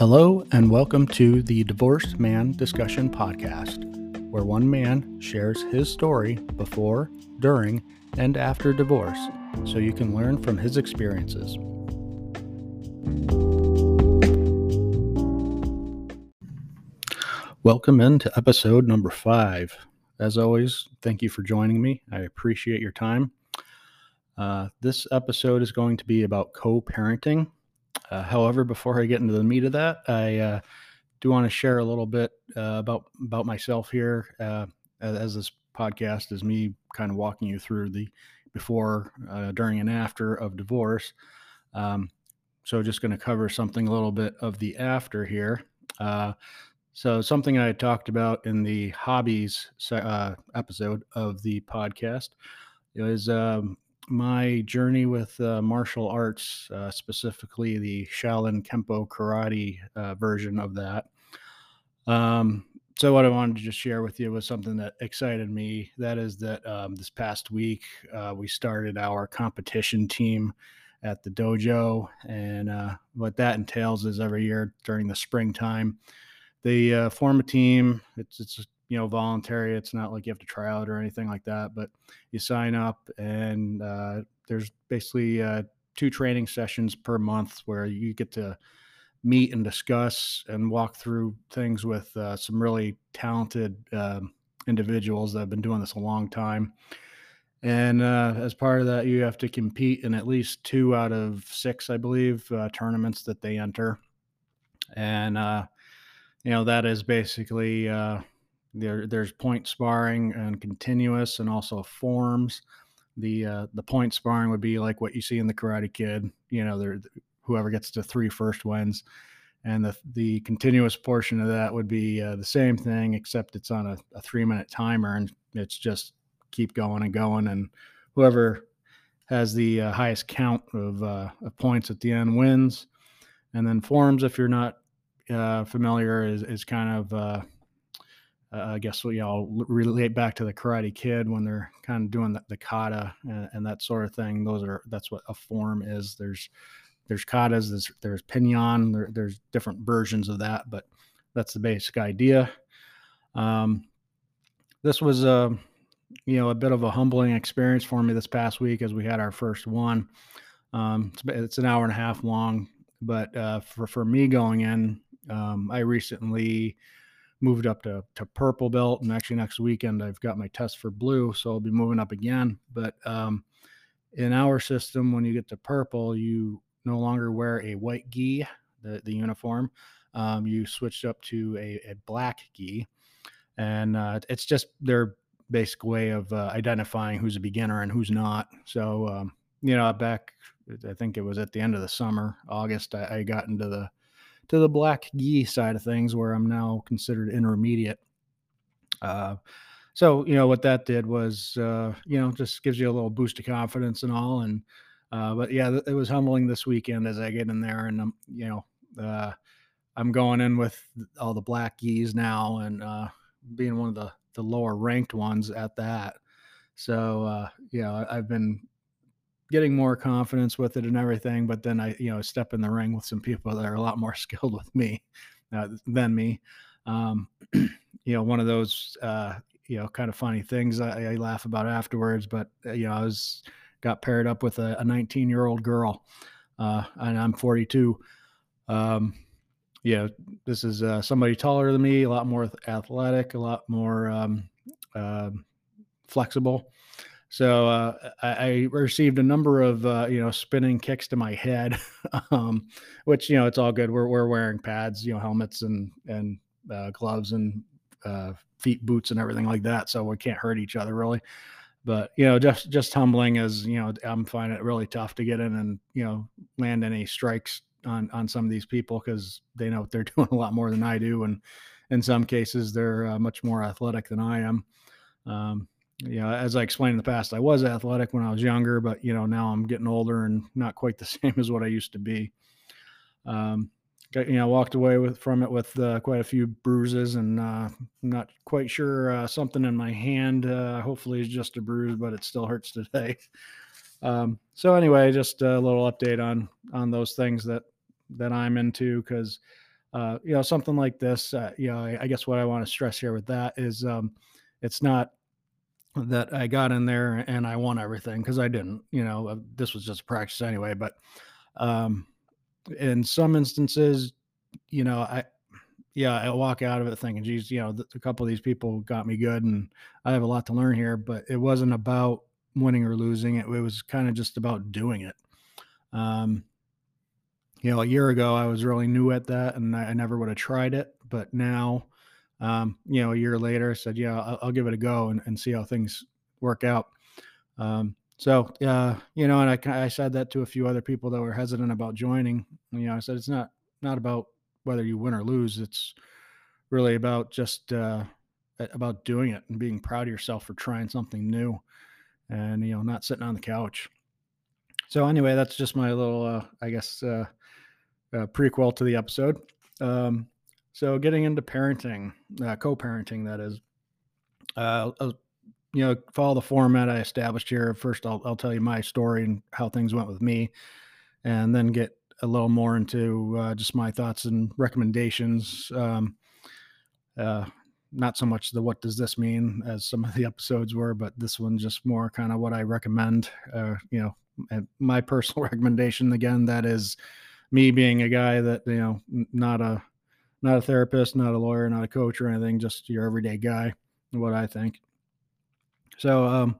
Hello, and welcome to the Divorced Man Discussion Podcast, where one man shares his story before, during, and after divorce so you can learn from his experiences. Welcome into episode number five. As always, thank you for joining me. I appreciate your time. Uh, this episode is going to be about co parenting uh, however, before I get into the meat of that, I uh, do want to share a little bit uh, about about myself here, uh, as this podcast is me kind of walking you through the before, uh, during, and after of divorce. Um, so, just going to cover something a little bit of the after here. Uh, so, something I talked about in the hobbies episode of the podcast is um, my journey with uh, martial arts, uh, specifically the Shaolin Kempo karate uh, version of that. Um, so, what I wanted to just share with you was something that excited me. That is that um, this past week uh, we started our competition team at the dojo, and uh, what that entails is every year during the springtime, they uh, form a team. It's it's you know voluntary it's not like you have to try out or anything like that but you sign up and uh, there's basically uh, two training sessions per month where you get to meet and discuss and walk through things with uh, some really talented um, individuals that have been doing this a long time. And uh, as part of that you have to compete in at least two out of six i believe uh, tournaments that they enter. And uh, you know that is basically there, there's point sparring and continuous, and also forms. The uh, the point sparring would be like what you see in the Karate Kid. You know, there whoever gets to three first wins, and the the continuous portion of that would be uh, the same thing, except it's on a, a three minute timer, and it's just keep going and going, and whoever has the uh, highest count of, uh, of, points at the end wins. And then forms, if you're not uh, familiar, is, is kind of uh, I guess you know relate back to the Karate Kid when they're kind of doing the, the kata and, and, that sort of thing. Those are that's what a form is. There's there's katas, there's there's pinan, there, there's different versions of that, but that's the basic idea. Um, this was a you know a bit of a humbling experience for me this past week as we had our first one. Um, it's, it's an hour and a half long, but uh, for for me going in, um, I recently moved up to, to purple belt and actually next weekend i've got my test for blue so i'll be moving up again. But um, in our system when you get to purple you no longer wear a white gi the, the uniform. Um, you switched up to a, a black gi. And uh, it's just their basic way of uh, identifying who's a beginner and who's not. So um, you know back i think it was at the end of the summer august i, I got into the to the black gi side of things where I'm now considered intermediate. Uh, so you know what that did was uh, you know just gives you a little boost of confidence and all and uh, but yeah it was humbling this weekend as i get in there and i'm you know uh, i'm going in with all the black gis now and uh, being one of the the lower ranked ones at that so uh, you know i've been getting more confidence with it and everything. But then I, you know, step in the ring with some people that are a lot more skilled with me uh, than me. Um, you know, one of those, uh, you know, kind of funny things I, I laugh about afterwards. But uh, you know, I was got paired up with a 19 year old girl, uh, and I'm 42. Um, yeah, this is uh, somebody taller than me, a lot more athletic, a lot more um, uh, flexible. So uh, I, I, received a number of uh, you know spinning kicks to my head, um, which you know it's all good. We're we're wearing pads, you know, helmets and and uh, gloves and uh, feet boots and everything like that, so we can't hurt each other really. But you know, just just humbling as you know, I'm finding it really tough to get in and you know land any strikes on on some of these people because they know they're doing a lot more than I do, and in some cases they're uh, much more athletic than I am. Um, you know, as I explained in the past, I was athletic when I was younger, but you know, now I'm getting older and not quite the same as what I used to be. Um, got, you know, walked away with from it with uh, quite a few bruises, and uh, I'm not quite sure uh, something in my hand. Uh, hopefully, is just a bruise, but it still hurts today. Um, so anyway, just a little update on on those things that that I'm into because uh, you know, something like this, uh, you know, I, I guess what I want to stress here with that is um, it's not that I got in there and I won everything because I didn't. You know, uh, this was just practice anyway. But um, in some instances, you know, I yeah, I walk out of it thinking, geez, you know, a couple of these people got me good, and I have a lot to learn here. But it wasn't about winning or losing. It, it was kind of just about doing it. Um, you know, a year ago, I was really new at that, and I, I never would have tried it. But now, um, you know, a year later, said, yeah, I'll, I'll give it a go and, and see how things work out. Um, so, uh, you know, and I, I said that to a few other people that were hesitant about joining. You know, I said it's not not about whether you win or lose. It's really about just uh, about doing it and being proud of yourself for trying something new, and you know, not sitting on the couch. So anyway, that's just my little, uh, I guess, uh, uh, prequel to the episode. Um, so getting into parenting, uh, co-parenting, that is. Uh, I'll, you know, follow the format I established here. First, I'll, I'll tell you my story and how things went with me, and then get a little more into uh, just my thoughts and recommendations. Um, uh, not so much the what does this mean as some of the episodes were, but this one just more kind of what I recommend. Uh, you know, my personal recommendation again that is me being a guy that you know not a not a therapist, not a lawyer, not a coach or anything, just your everyday guy. What I think. So, um,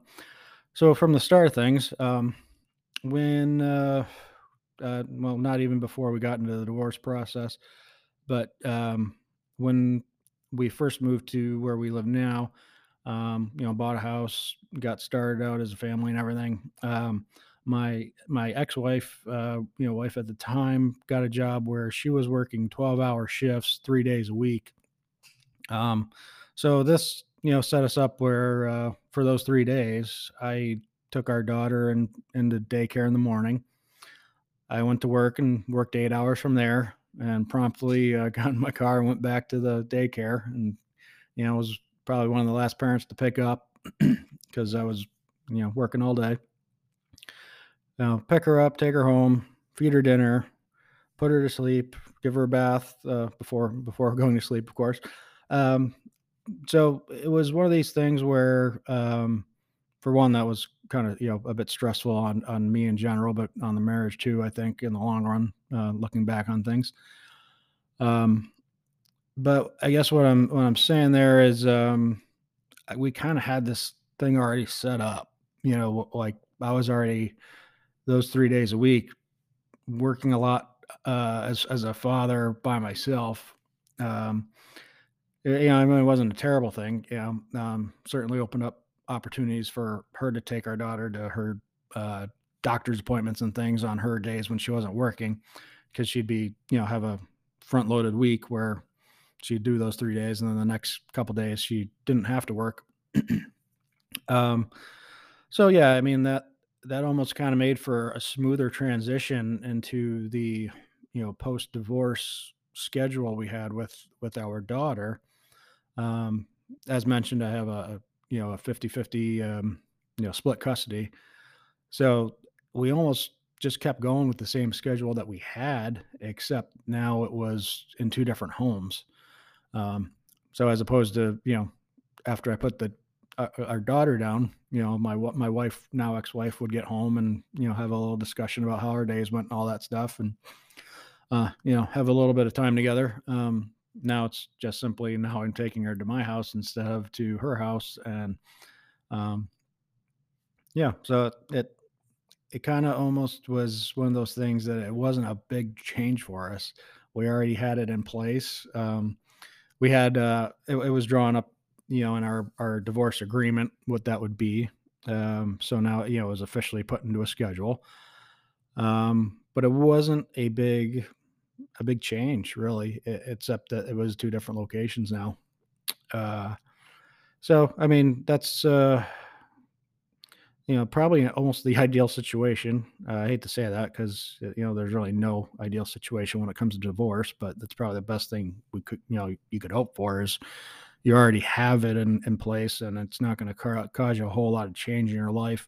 so from the start of things, um, when, uh, uh, well, not even before we got into the divorce process, but um, when we first moved to where we live now, um, you know, bought a house, got started out as a family and everything. Um, my my ex-wife, uh, you know, wife at the time, got a job where she was working 12-hour shifts, three days a week. Um, so this, you know, set us up where uh, for those three days, I took our daughter and into daycare in the morning. I went to work and worked eight hours from there, and promptly uh, got in my car and went back to the daycare. And you know, was probably one of the last parents to pick up because I was, you know, working all day. Now, pick her up, take her home, feed her dinner, put her to sleep, give her a bath uh, before before going to sleep, of course. Um, so it was one of these things where, um, for one, that was kind of you know a bit stressful on on me in general, but on the marriage too. I think in the long run, uh, looking back on things. Um, but I guess what I'm what I'm saying there is um, we kind of had this thing already set up. You know, like I was already those three days a week working a lot uh, as as a father by myself. Um, you know, I mean, it wasn't a terrible thing. You know, um, certainly opened up opportunities for her to take our daughter to her uh, doctor's appointments and things on her days when she wasn't working, because she'd be, you know, have a front loaded week where she'd do those three days, and then the next couple days she didn't have to work. um, so yeah, I mean that that almost kind of made for a smoother transition into the you know post divorce schedule we had with with our daughter um, as mentioned, I have a, you know a 50-50 um, you know split custody. So we almost just kept going with the same schedule that we had, except now it was in two different homes. Um, so as opposed to you know after I put the our daughter down, you know my what my wife now ex-wife would get home and you know have a little discussion about how our days went and all that stuff and uh, you know have a little bit of time together. Um, now it's just simply now I'm taking her to my house instead of to her house, and um, yeah, so it it, it kind of almost was one of those things that it wasn't a big change for us. We already had it in place. Um, we had uh, it, it was drawn up, you know, in our our divorce agreement what that would be. Um, so now you know it was officially put into a schedule. Um, but it wasn't a big a big change, really, except that it was two different locations now. Uh, so, I mean, that's uh, you know probably almost the ideal situation. Uh, I hate to say that because you know there's really no ideal situation when it comes to divorce, but that's probably the best thing we could you know you could hope for is you already have it in, in place and it's not going to ca- cause you a whole lot of change in your life.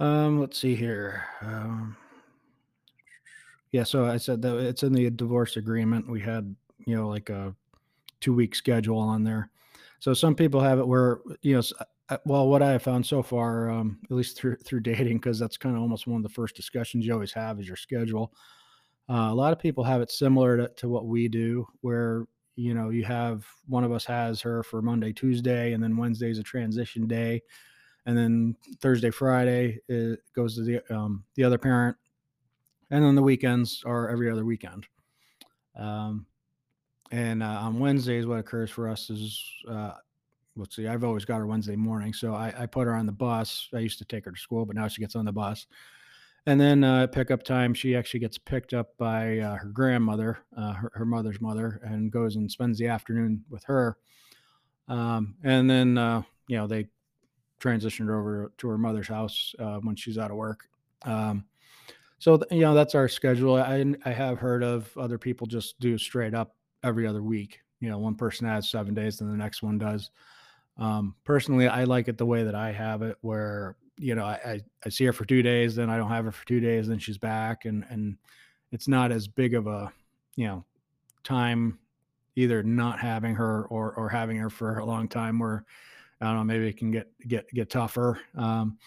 Um, let's see here. Um, Yeah, so I said that it's in the divorce agreement. We had, you know, like a two week schedule on there. So some people have it where, you know, uh, well, what I have found so far, um, at least through through dating, because that's kind of almost one of the first discussions you always have is your schedule. Uh, a lot of people have it similar to, to what we do, where you know you have one of us has her for Monday, Tuesday, and then Wednesday is a transition day, and then Thursday, Friday it goes to the um, the other parent, and then the weekends are every other weekend. Um, and uh, on Wednesdays, what occurs for us is uh, let's see, I've always got her Wednesday morning. So I, I, put her on the bus. I used to take her to school, but now she gets on the bus. And then uh, pickup time, she actually gets picked up by uh, her grandmother, uh, her, her, mother's mother, and goes and spends the afternoon with her. Um, and then, uh, you know, they transitioned over to her mother's house uh, when she's out of work. Um, so, you know, that's our schedule. I, I have heard of other people just do straight up every other week. You know, one person has seven days, and the next one does. Um, personally, I like it the way that I have it, where you know I, I, see her for two days, then I don't have her for two days, then she's back, and and it's not as big of a you know time either not having her or or having her for a long time where I don't know maybe it can get get get tougher. Um,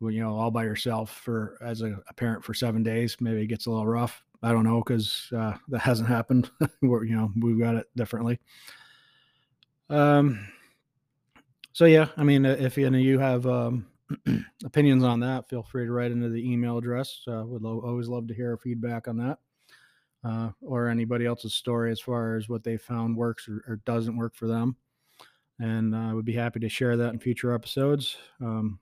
well, you know, all by yourself for as a, a, parent for seven days, maybe it gets a little rough. I don't know because uh, that hasn't happened. We're, you know, we've got it differently. Um, so yeah, I mean, if any of you have um, opinions on that, feel free to write into the email address. Uh, would lo- always love to hear feedback on that, uh, or anybody else's story as far as what they found works or, or doesn't work for them. And I uh, would be happy to share that in future episodes. Um,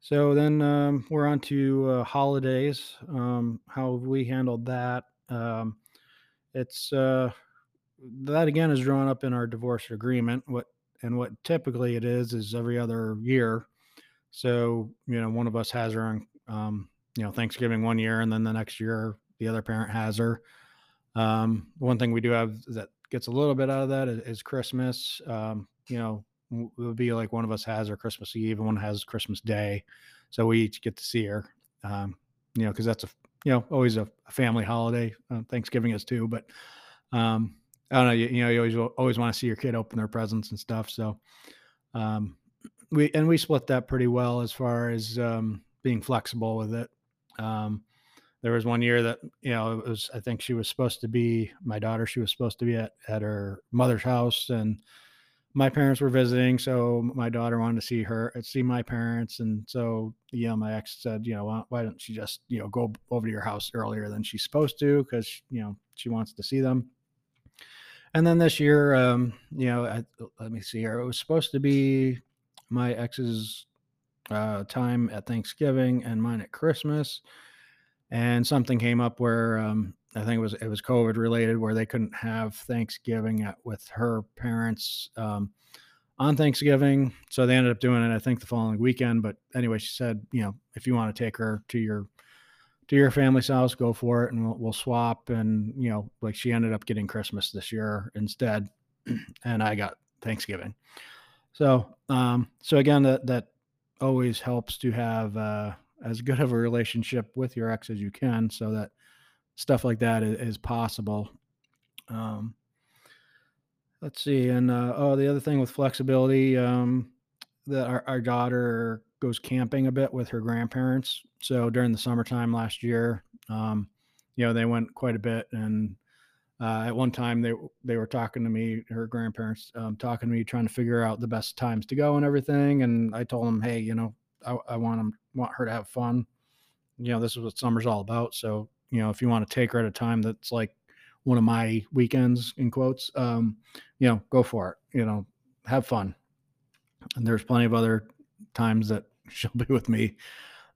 so then um, we're on to uh, holidays. Um, how we handled that? Um, it's uh, that again is drawn up in our divorce agreement. What and what typically it is is every other year. So you know, one of us has her on, um, you know, Thanksgiving one year, and then the next year the other parent has her. Um, one thing we do have that gets a little bit out of that is, is Christmas. Um, you know, it would be like one of us has her Christmas Eve and one has Christmas Day, so we each get to see her. Um, you know, because that's a you know always a, family holiday. Uh, Thanksgiving is too, but um, I don't know. You, you know, you always always want to see your kid open their presents and stuff. So, um, we and we split that pretty well as far as um, being flexible with it. Um, there was one year that you know it was I think she was supposed to be my daughter. She was supposed to be at at her mother's house, and my parents were visiting, so my daughter wanted to see her see my parents, and so know my ex said, you know, why, why don't she just you know go over to your house earlier than she's supposed to because you know she wants to see them. And then this year, um, you know, I, let me see here. It was supposed to be my ex's uh, time at Thanksgiving and mine at Christmas, and something came up where um, I think it was it was COVID related, where they couldn't have Thanksgiving at, with her parents um, on Thanksgiving, so they ended up doing it. I think the following weekend. But anyway, she said, you know, if you want to take her to your to your family's house, go for it, and we'll, we'll swap. And you know, like she ended up getting Christmas this year instead, and I got Thanksgiving. So, um, so again, that that always helps to have uh, as good of a relationship with your ex as you can, so that stuff like that is, is possible. Um, let's see, and uh, oh, the other thing with flexibility, um, that our, our daughter goes camping a bit with her grandparents. So during the summertime last year, um, you know, they went quite a bit. And uh, at one time, they they were talking to me, her grandparents, um, talking to me, trying to figure out the best times to go and everything. And I told them, hey, you know, I, I want them want her to have fun. You know, this is what summer's all about. So you know, if you want to take her at a time that's like one of my weekends in quotes, um, you know, go for it. You know, have fun. And there's plenty of other times that she'll be with me.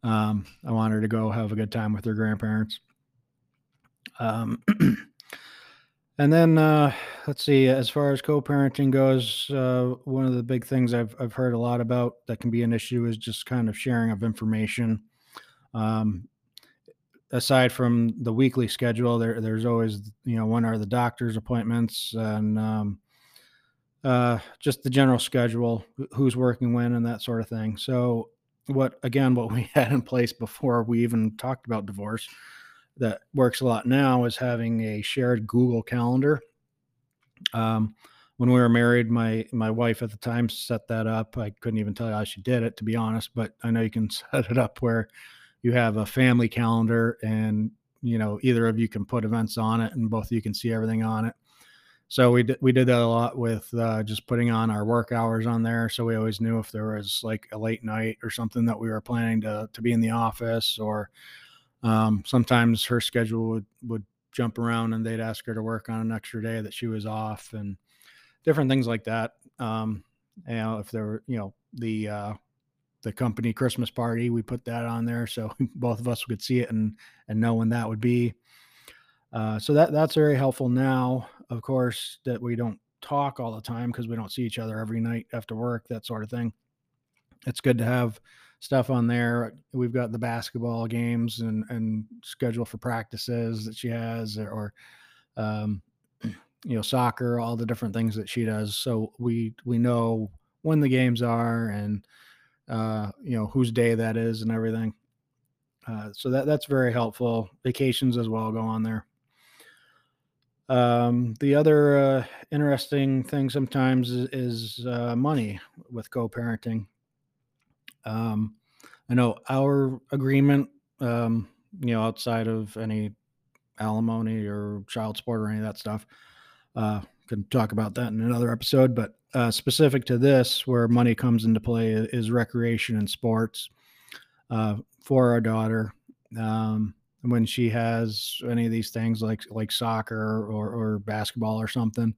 Um, I want her to go have a good time with her grandparents. Um, and then uh, let's see. As far as co-parenting goes, uh, one of the big things I've I've heard a lot about that can be an issue is just kind of sharing of information. Um, aside from the weekly schedule, there there's always you know when are the doctor's appointments and um, uh, just the general schedule, who's working when, and that sort of thing. So what again what we had in place before we even talked about divorce that works a lot now is having a shared Google Calendar. Um, when we were married, my my wife at the time set that up. I couldn't even tell you how she did it, to be honest, but I know you can set it up where you have a family calendar and you know either of you can put events on it and both of you can see everything on it so we did we did that a lot with uh, just putting on our work hours on there so we always knew if there was like a late night or something that we were planning to to be in the office or um, sometimes her schedule would would jump around and they'd ask her to work on an extra day that she was off and different things like that um, you know if there were you know the uh, the company Christmas party. We put that on there so both of us could see it and and know when that would be. Uh, so that that's very helpful now. Of course, that we don't talk all the time because we don't see each other every night after work, that sort of thing. It's good to have stuff on there. We've got the basketball games and and schedule for practices that she has, or um, you know, soccer, all the different things that she does. So we we know when the games are and uh, you know, whose day that is and everything. Uh, so that that's very helpful. Vacations as well go on there. Um, the other uh, interesting thing sometimes is, is uh, money with co-parenting. Um, I know our agreement, um, you know, outside of any alimony or child support or any of that stuff, uh, can talk about that in another episode. But uh, specific to this, where money comes into play, is recreation and sports uh, for our daughter. Um, when she has any of these things like like soccer or, or basketball or something,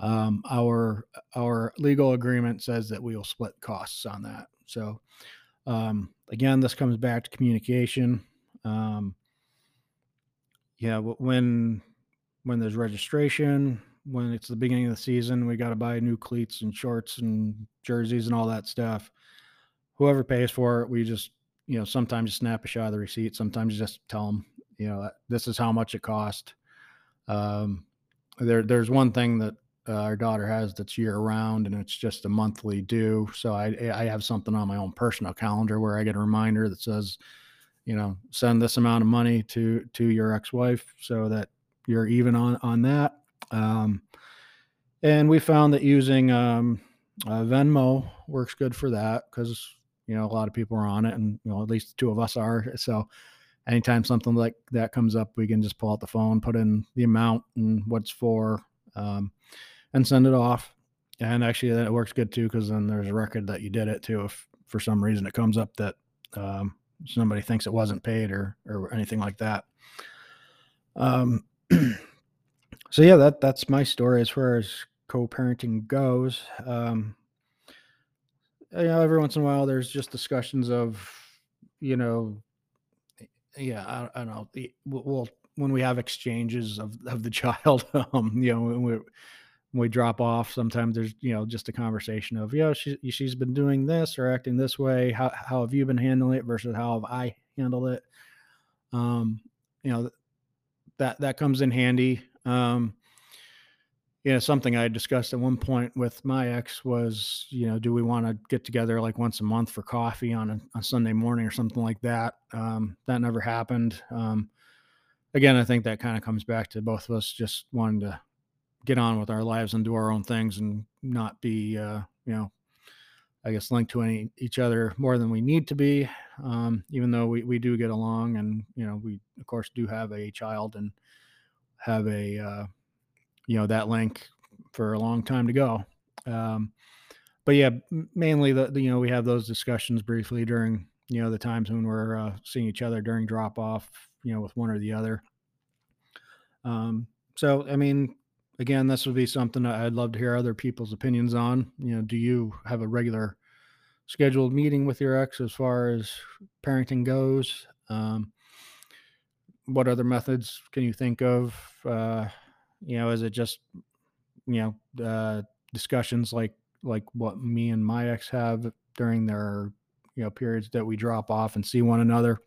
um, our our legal agreement says that we will split costs on that. So um, again, this comes back to communication. Um, yeah, when when there's registration, when it's the beginning of the season, we got to buy new cleats and shorts and jerseys and all that stuff. Whoever pays for it, we just, you know, sometimes snap a shot of the receipt. Sometimes just tell them, you know, this is how much it cost. Um, there, there's one thing that uh, our daughter has that's year round and it's just a monthly due. So I, I have something on my own personal calendar where I get a reminder that says, you know, send this amount of money to, to your ex-wife so that you're even on, on that um, and we found that using um, uh, Venmo works good for that because you know a lot of people are on it, and you know at least two of us are. So anytime something like that comes up, we can just pull out the phone, put in the amount and what's for, um, and send it off. And actually, that works good too because then there's a record that you did it too. If for some reason it comes up that um, somebody thinks it wasn't paid or or anything like that. Um, so yeah, that that's my story as far as co-parenting goes. Um, you know, every once in a while, there's just discussions of, you know, yeah, I, I don't know. We'll when we have exchanges of of the child, um, you know, when we drop off, sometimes there's you know just a conversation of, yeah, she she's been doing this or acting this way. How how have you been handling it versus how have I handled it? Um, you know, that that comes in handy um, you know, something I discussed at one point with my ex was, you know, do we want to get together like once a month for coffee on a, Sunday morning or something like that? Um, that never happened. Um, again, I think that kind of comes back to both of us just wanting to get on with our lives and do our own things and not be, uh, you know, I guess linked to any each other more than we need to be. Um, even though we, we do get along and, you know, we of course do have a child and, have a uh, you know that link for a long time to go. Um, but yeah, mainly the, the, you know we have those discussions briefly during you know the times when we're uh, seeing each other during drop off, you know, with one or the other. Um, so I mean, again, this would be something I'd love to hear other people's opinions on. You know, do you have a regular scheduled meeting with your ex as far as parenting goes? Um, what other methods can you think of? Uh, you know, is it just you know uh, discussions like like what me and my ex have during their you know periods that we drop off and see one another?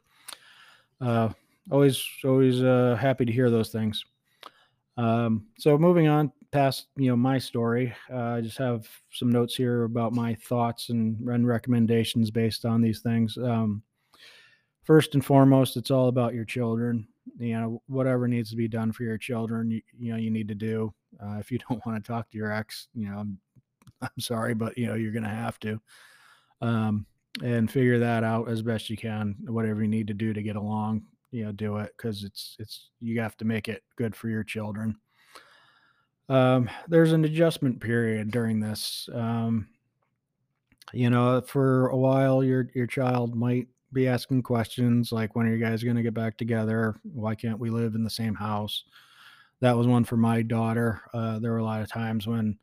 Uh, always always uh, happy to hear those things. Um, so moving on past you know my story, uh, I just have some notes here about my thoughts and, recommendations based on these things. Um, first and foremost, it's all about your children. you know, whatever needs to be done for your children, you, you know, you need to do. Uh, if you don't want to talk to your ex, you know, I'm, I'm sorry, but you know, you're going to have to, um, and figure that out as best you can. Whatever you need to do to get along, you know, do it because it's it's you have to make it good for your children. Um, there's an adjustment period during this. Um, you know, for a while, your your child might be asking questions like, "When are you guys going to get back together? Why can't we live in the same house?" That was one for my daughter. Uh, there were a lot of times when,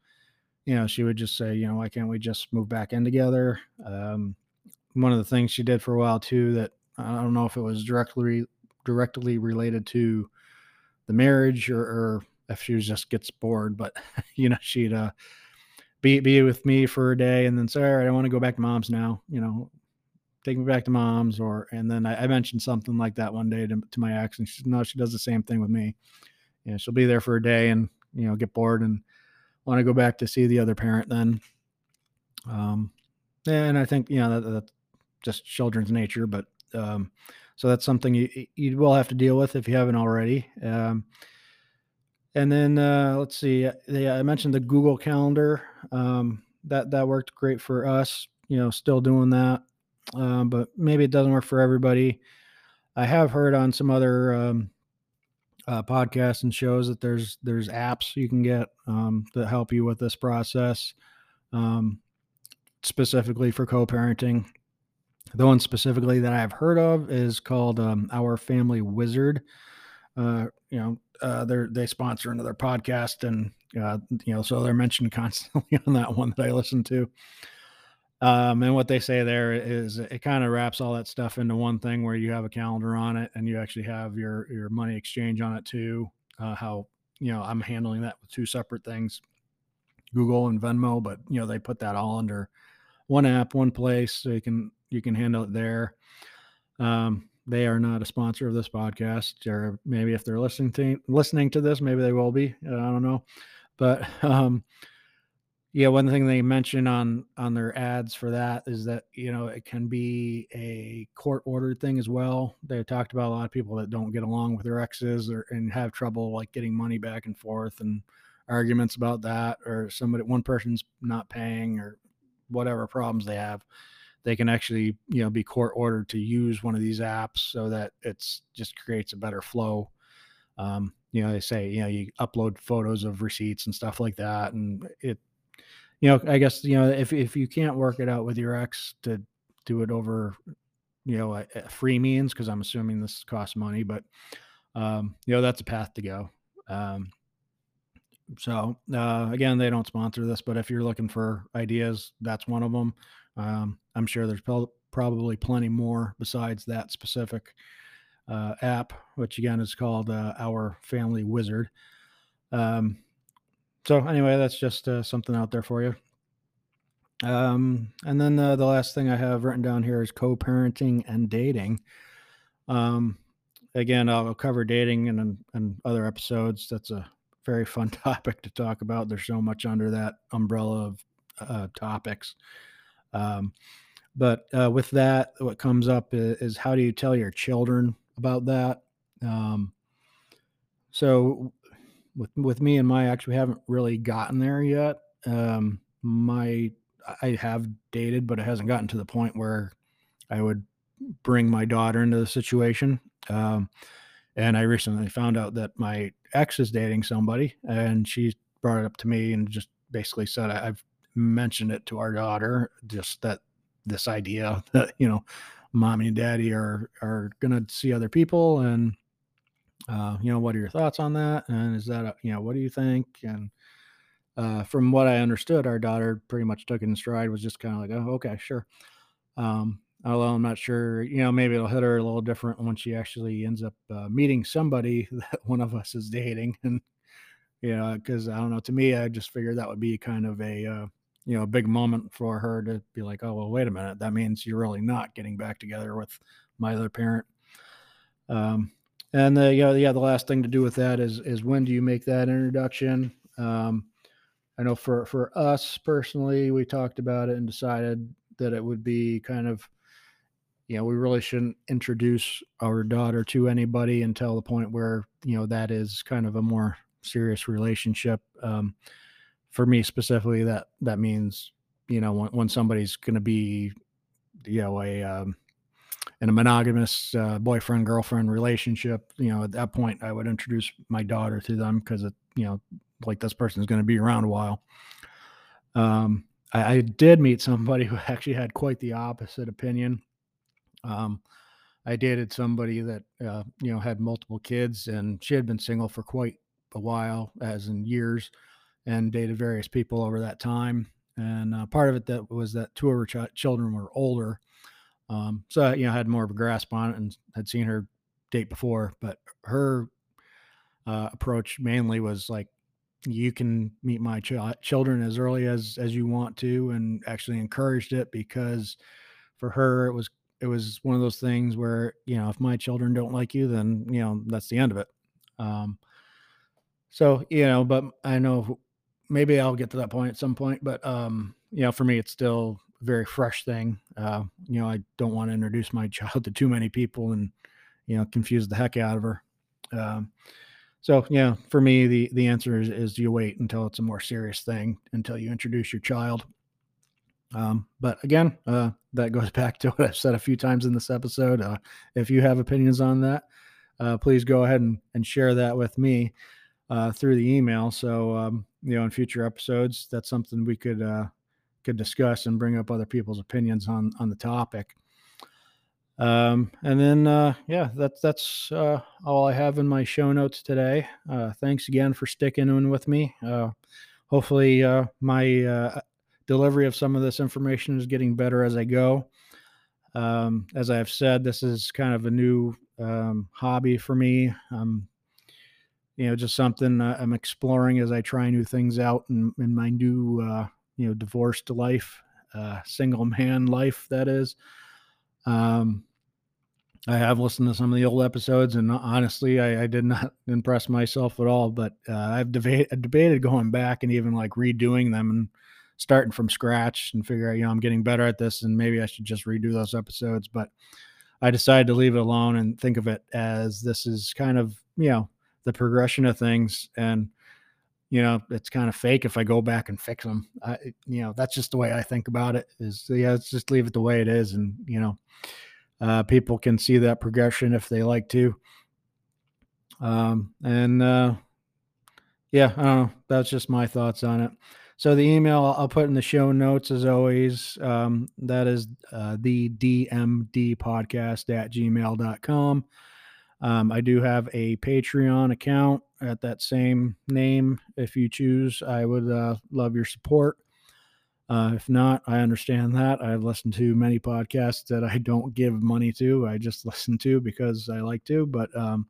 you know, she would just say, "You know, why can't we just move back in together?" Um, one of the things she did for a while too that I don't know if it was directly directly related to the marriage or, or if she just gets bored, but you know, she'd uh, be be with me for a day and then say, all right, I want to go back to mom's now. You know, take me back to mom's. Or and then I, I mentioned something like that one day to, to my ex, and she no, she does the same thing with me. Yeah, she'll be there for a day and you know get bored and want to go back to see the other parent then. Um, and I think you know that, that's just children's nature, but um, so that's something you you will have to deal with if you haven't already. Um, and then uh, let's see. Yeah, I mentioned the Google Calendar. Um, that that worked great for us. You know, still doing that, um, but maybe it doesn't work for everybody. I have heard on some other um, uh, podcasts and shows that there's there's apps you can get um, that help you with this process, um, specifically for co-parenting. The one specifically that I've heard of is called um, Our Family Wizard. Uh, you know, uh, they're they sponsor another podcast, and uh, you know, so they're mentioned constantly on that one that I listen to. Um, and what they say there is it kind of wraps all that stuff into one thing where you have a calendar on it and you actually have your your money exchange on it too. Uh, how you know I'm handling that with two separate things, Google and Venmo, but you know they put that all under one app, one place, so you can you can handle it there. Um, they are not a sponsor of this podcast, or maybe if they're listening to listening to this, maybe they will be. I don't know, but um, yeah, one thing they mention on on their ads for that is that you know it can be a court ordered thing as well. They talked about a lot of people that don't get along with their exes or and have trouble like getting money back and forth and arguments about that, or somebody one person's not paying or whatever problems they have they can actually you know be court ordered to use one of these apps so that it's just creates a better flow. Um, you know they say you know you upload photos of receipts and stuff like that and it you know i guess you know if, if you can't work it out with your ex to do it over you know a, a free means because i'm assuming this costs money but um, you know that's a path to go. Um, so uh, again they don't sponsor this but if you're looking for ideas that's one of them um, I'm sure there's probably plenty more besides that specific uh, app, which again is called uh, Our Family Wizard. Um, so anyway, that's just uh, something out there for you. Um, and then uh, the last thing I have written down here is co-parenting and dating. Um, again, I'll cover dating and and other episodes. That's a very fun topic to talk about. There's so much under that umbrella of uh, topics. Um, but uh, with that, what comes up is, is, how do you tell your children about that? Um, so with with me and my ex, we haven't really gotten there yet. Um, my I have dated, but it hasn't gotten to the point where I would bring my daughter into the situation. Um, and I recently found out that my ex is dating somebody, and she brought it up to me and just basically said, "I've mentioned it to our daughter, just that this idea that you know, mommy and daddy are are gonna see other people, and uh, you know, what are your thoughts on that? And is that a, you know, what do you think? And uh, from what I understood, our daughter pretty much took it in stride. Was just kind of like, oh, okay, sure. Um, although I'm not sure, you know, maybe it'll hit her a little different when she actually ends up uh, meeting somebody that one of us is dating, and you know, because I don't know. To me, I just figured that would be kind of a uh, you know, a big moment for her to be like, oh, well, wait a minute. That means you're really not getting back together with my other parent. Um, and the, yeah, yeah, the last thing to do with that is, is when do you make that introduction? Um, I know for, for us personally, we talked about it and decided that it would be kind of, you know, we really shouldn't introduce our daughter to anybody until the point where, you know, that is kind of a more serious relationship. Um, for me specifically, that that means, you know, when, when somebody's going to be, you know, a um, in a monogamous uh, boyfriend girlfriend relationship, you know, at that point, I would introduce my daughter to them because it, you know, like this person is going to be around a while. Um, I, I, did meet somebody who actually had quite the opposite opinion. Um, I dated somebody that uh, you know had multiple kids, and she had been single for quite a while, as in years, and dated various people over that time. And uh, part of it that was that two of her ch- children were older, um, so you know had more of a grasp on it and had seen her date before. But her uh, approach mainly was like, you can meet my ch- children as early as as you want to, and actually encouraged it because for her it was it was one of those things where you know if my children don't like you then you know that's the end of it um so you know but i know maybe i'll get to that point at some point but um you know for me it's still a very fresh thing. Uh you know i don't want to introduce my child to too many people and you know confuse the heck out of her. Um so yeah for me the the answer is, is you wait until it's a more serious thing until you introduce your child. Um, but again, uh, that goes back to what I've said a few times in this episode. Uh, if you have opinions on that, uh, please go ahead and, and share that with me uh, through the email. So um, you know, in future episodes, that's something we could uh, could discuss and bring up other people's opinions on on the topic. Um, and then uh, yeah, that's that's all I have in my show notes today. thanks again for sticking in with me. hopefully, my delivery of some of this information is getting better as I go. Um, as I've said, this is kind of a new um, hobby for me. Um, you know, just something I'm exploring as I try new things out in, in my new, uh, you know, divorced life, uh, single man life, that is. Um, I have listened to some of the old episodes, and honestly, I, I did not impress myself at all. But uh, I've debated, debated going back and even like redoing them and starting from scratch and figure out, you know, I'm getting better at this and maybe I should just redo those episodes. But I decided to leave it alone and think of it as this is kind of, you know, the progression of things. And, you know, it's kind of fake if I go back and fix them. I, you know, that's just the way I think about it is, yeah, let's just leave it the way it is. And, you know, uh, people can see that progression if they like to. Um, and, uh, yeah, I don't know. That's just my thoughts on it. So the email I'll put in the show notes as always. Um, that is uh, the DMD podcast at gmail.com. Um, I do have a Patreon account at that same name. If you choose, I would uh, love your support. Uh, if not, I understand that. I've listened to many podcasts that I don't give money to. I just listen to because I like to. But um,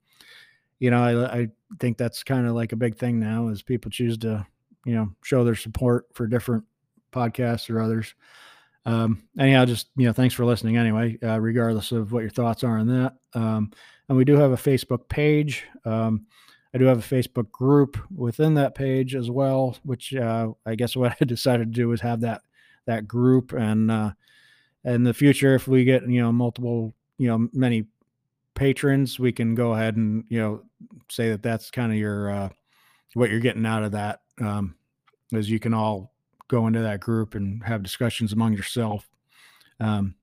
you know, I, I think that's kind of like a big thing now is people choose to you know show their support for different podcasts or others. Um, anyhow, just you know, thanks for listening. Anyway, uh, regardless of what your thoughts are on that, um, and we do have a Facebook page. Um, I do have a Facebook group within that page as well, which uh, I guess what I decided to do is have that that group, and uh, in the future, if we get you know multiple, you know, many patrons, we can go ahead and you know say that that's kind of your uh, what you're getting out of that um, is you can all go into that group and have discussions among yourself. Um,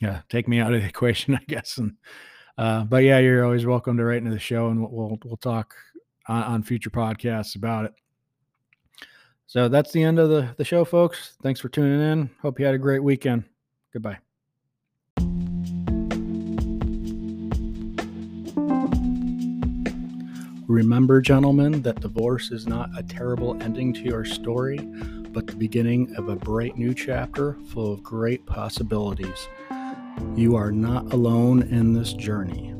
yeah, take me out of the equation, I guess. And uh, but yeah, you're always welcome to write into the show, and we'll we'll talk on, on future podcasts about it. So that's the end of the the show, folks. Thanks for tuning in. Hope you had a great weekend. Goodbye. Remember, gentlemen, that divorce is not a terrible ending to your story, but the beginning of a bright new chapter full of great possibilities. You are not alone in this journey.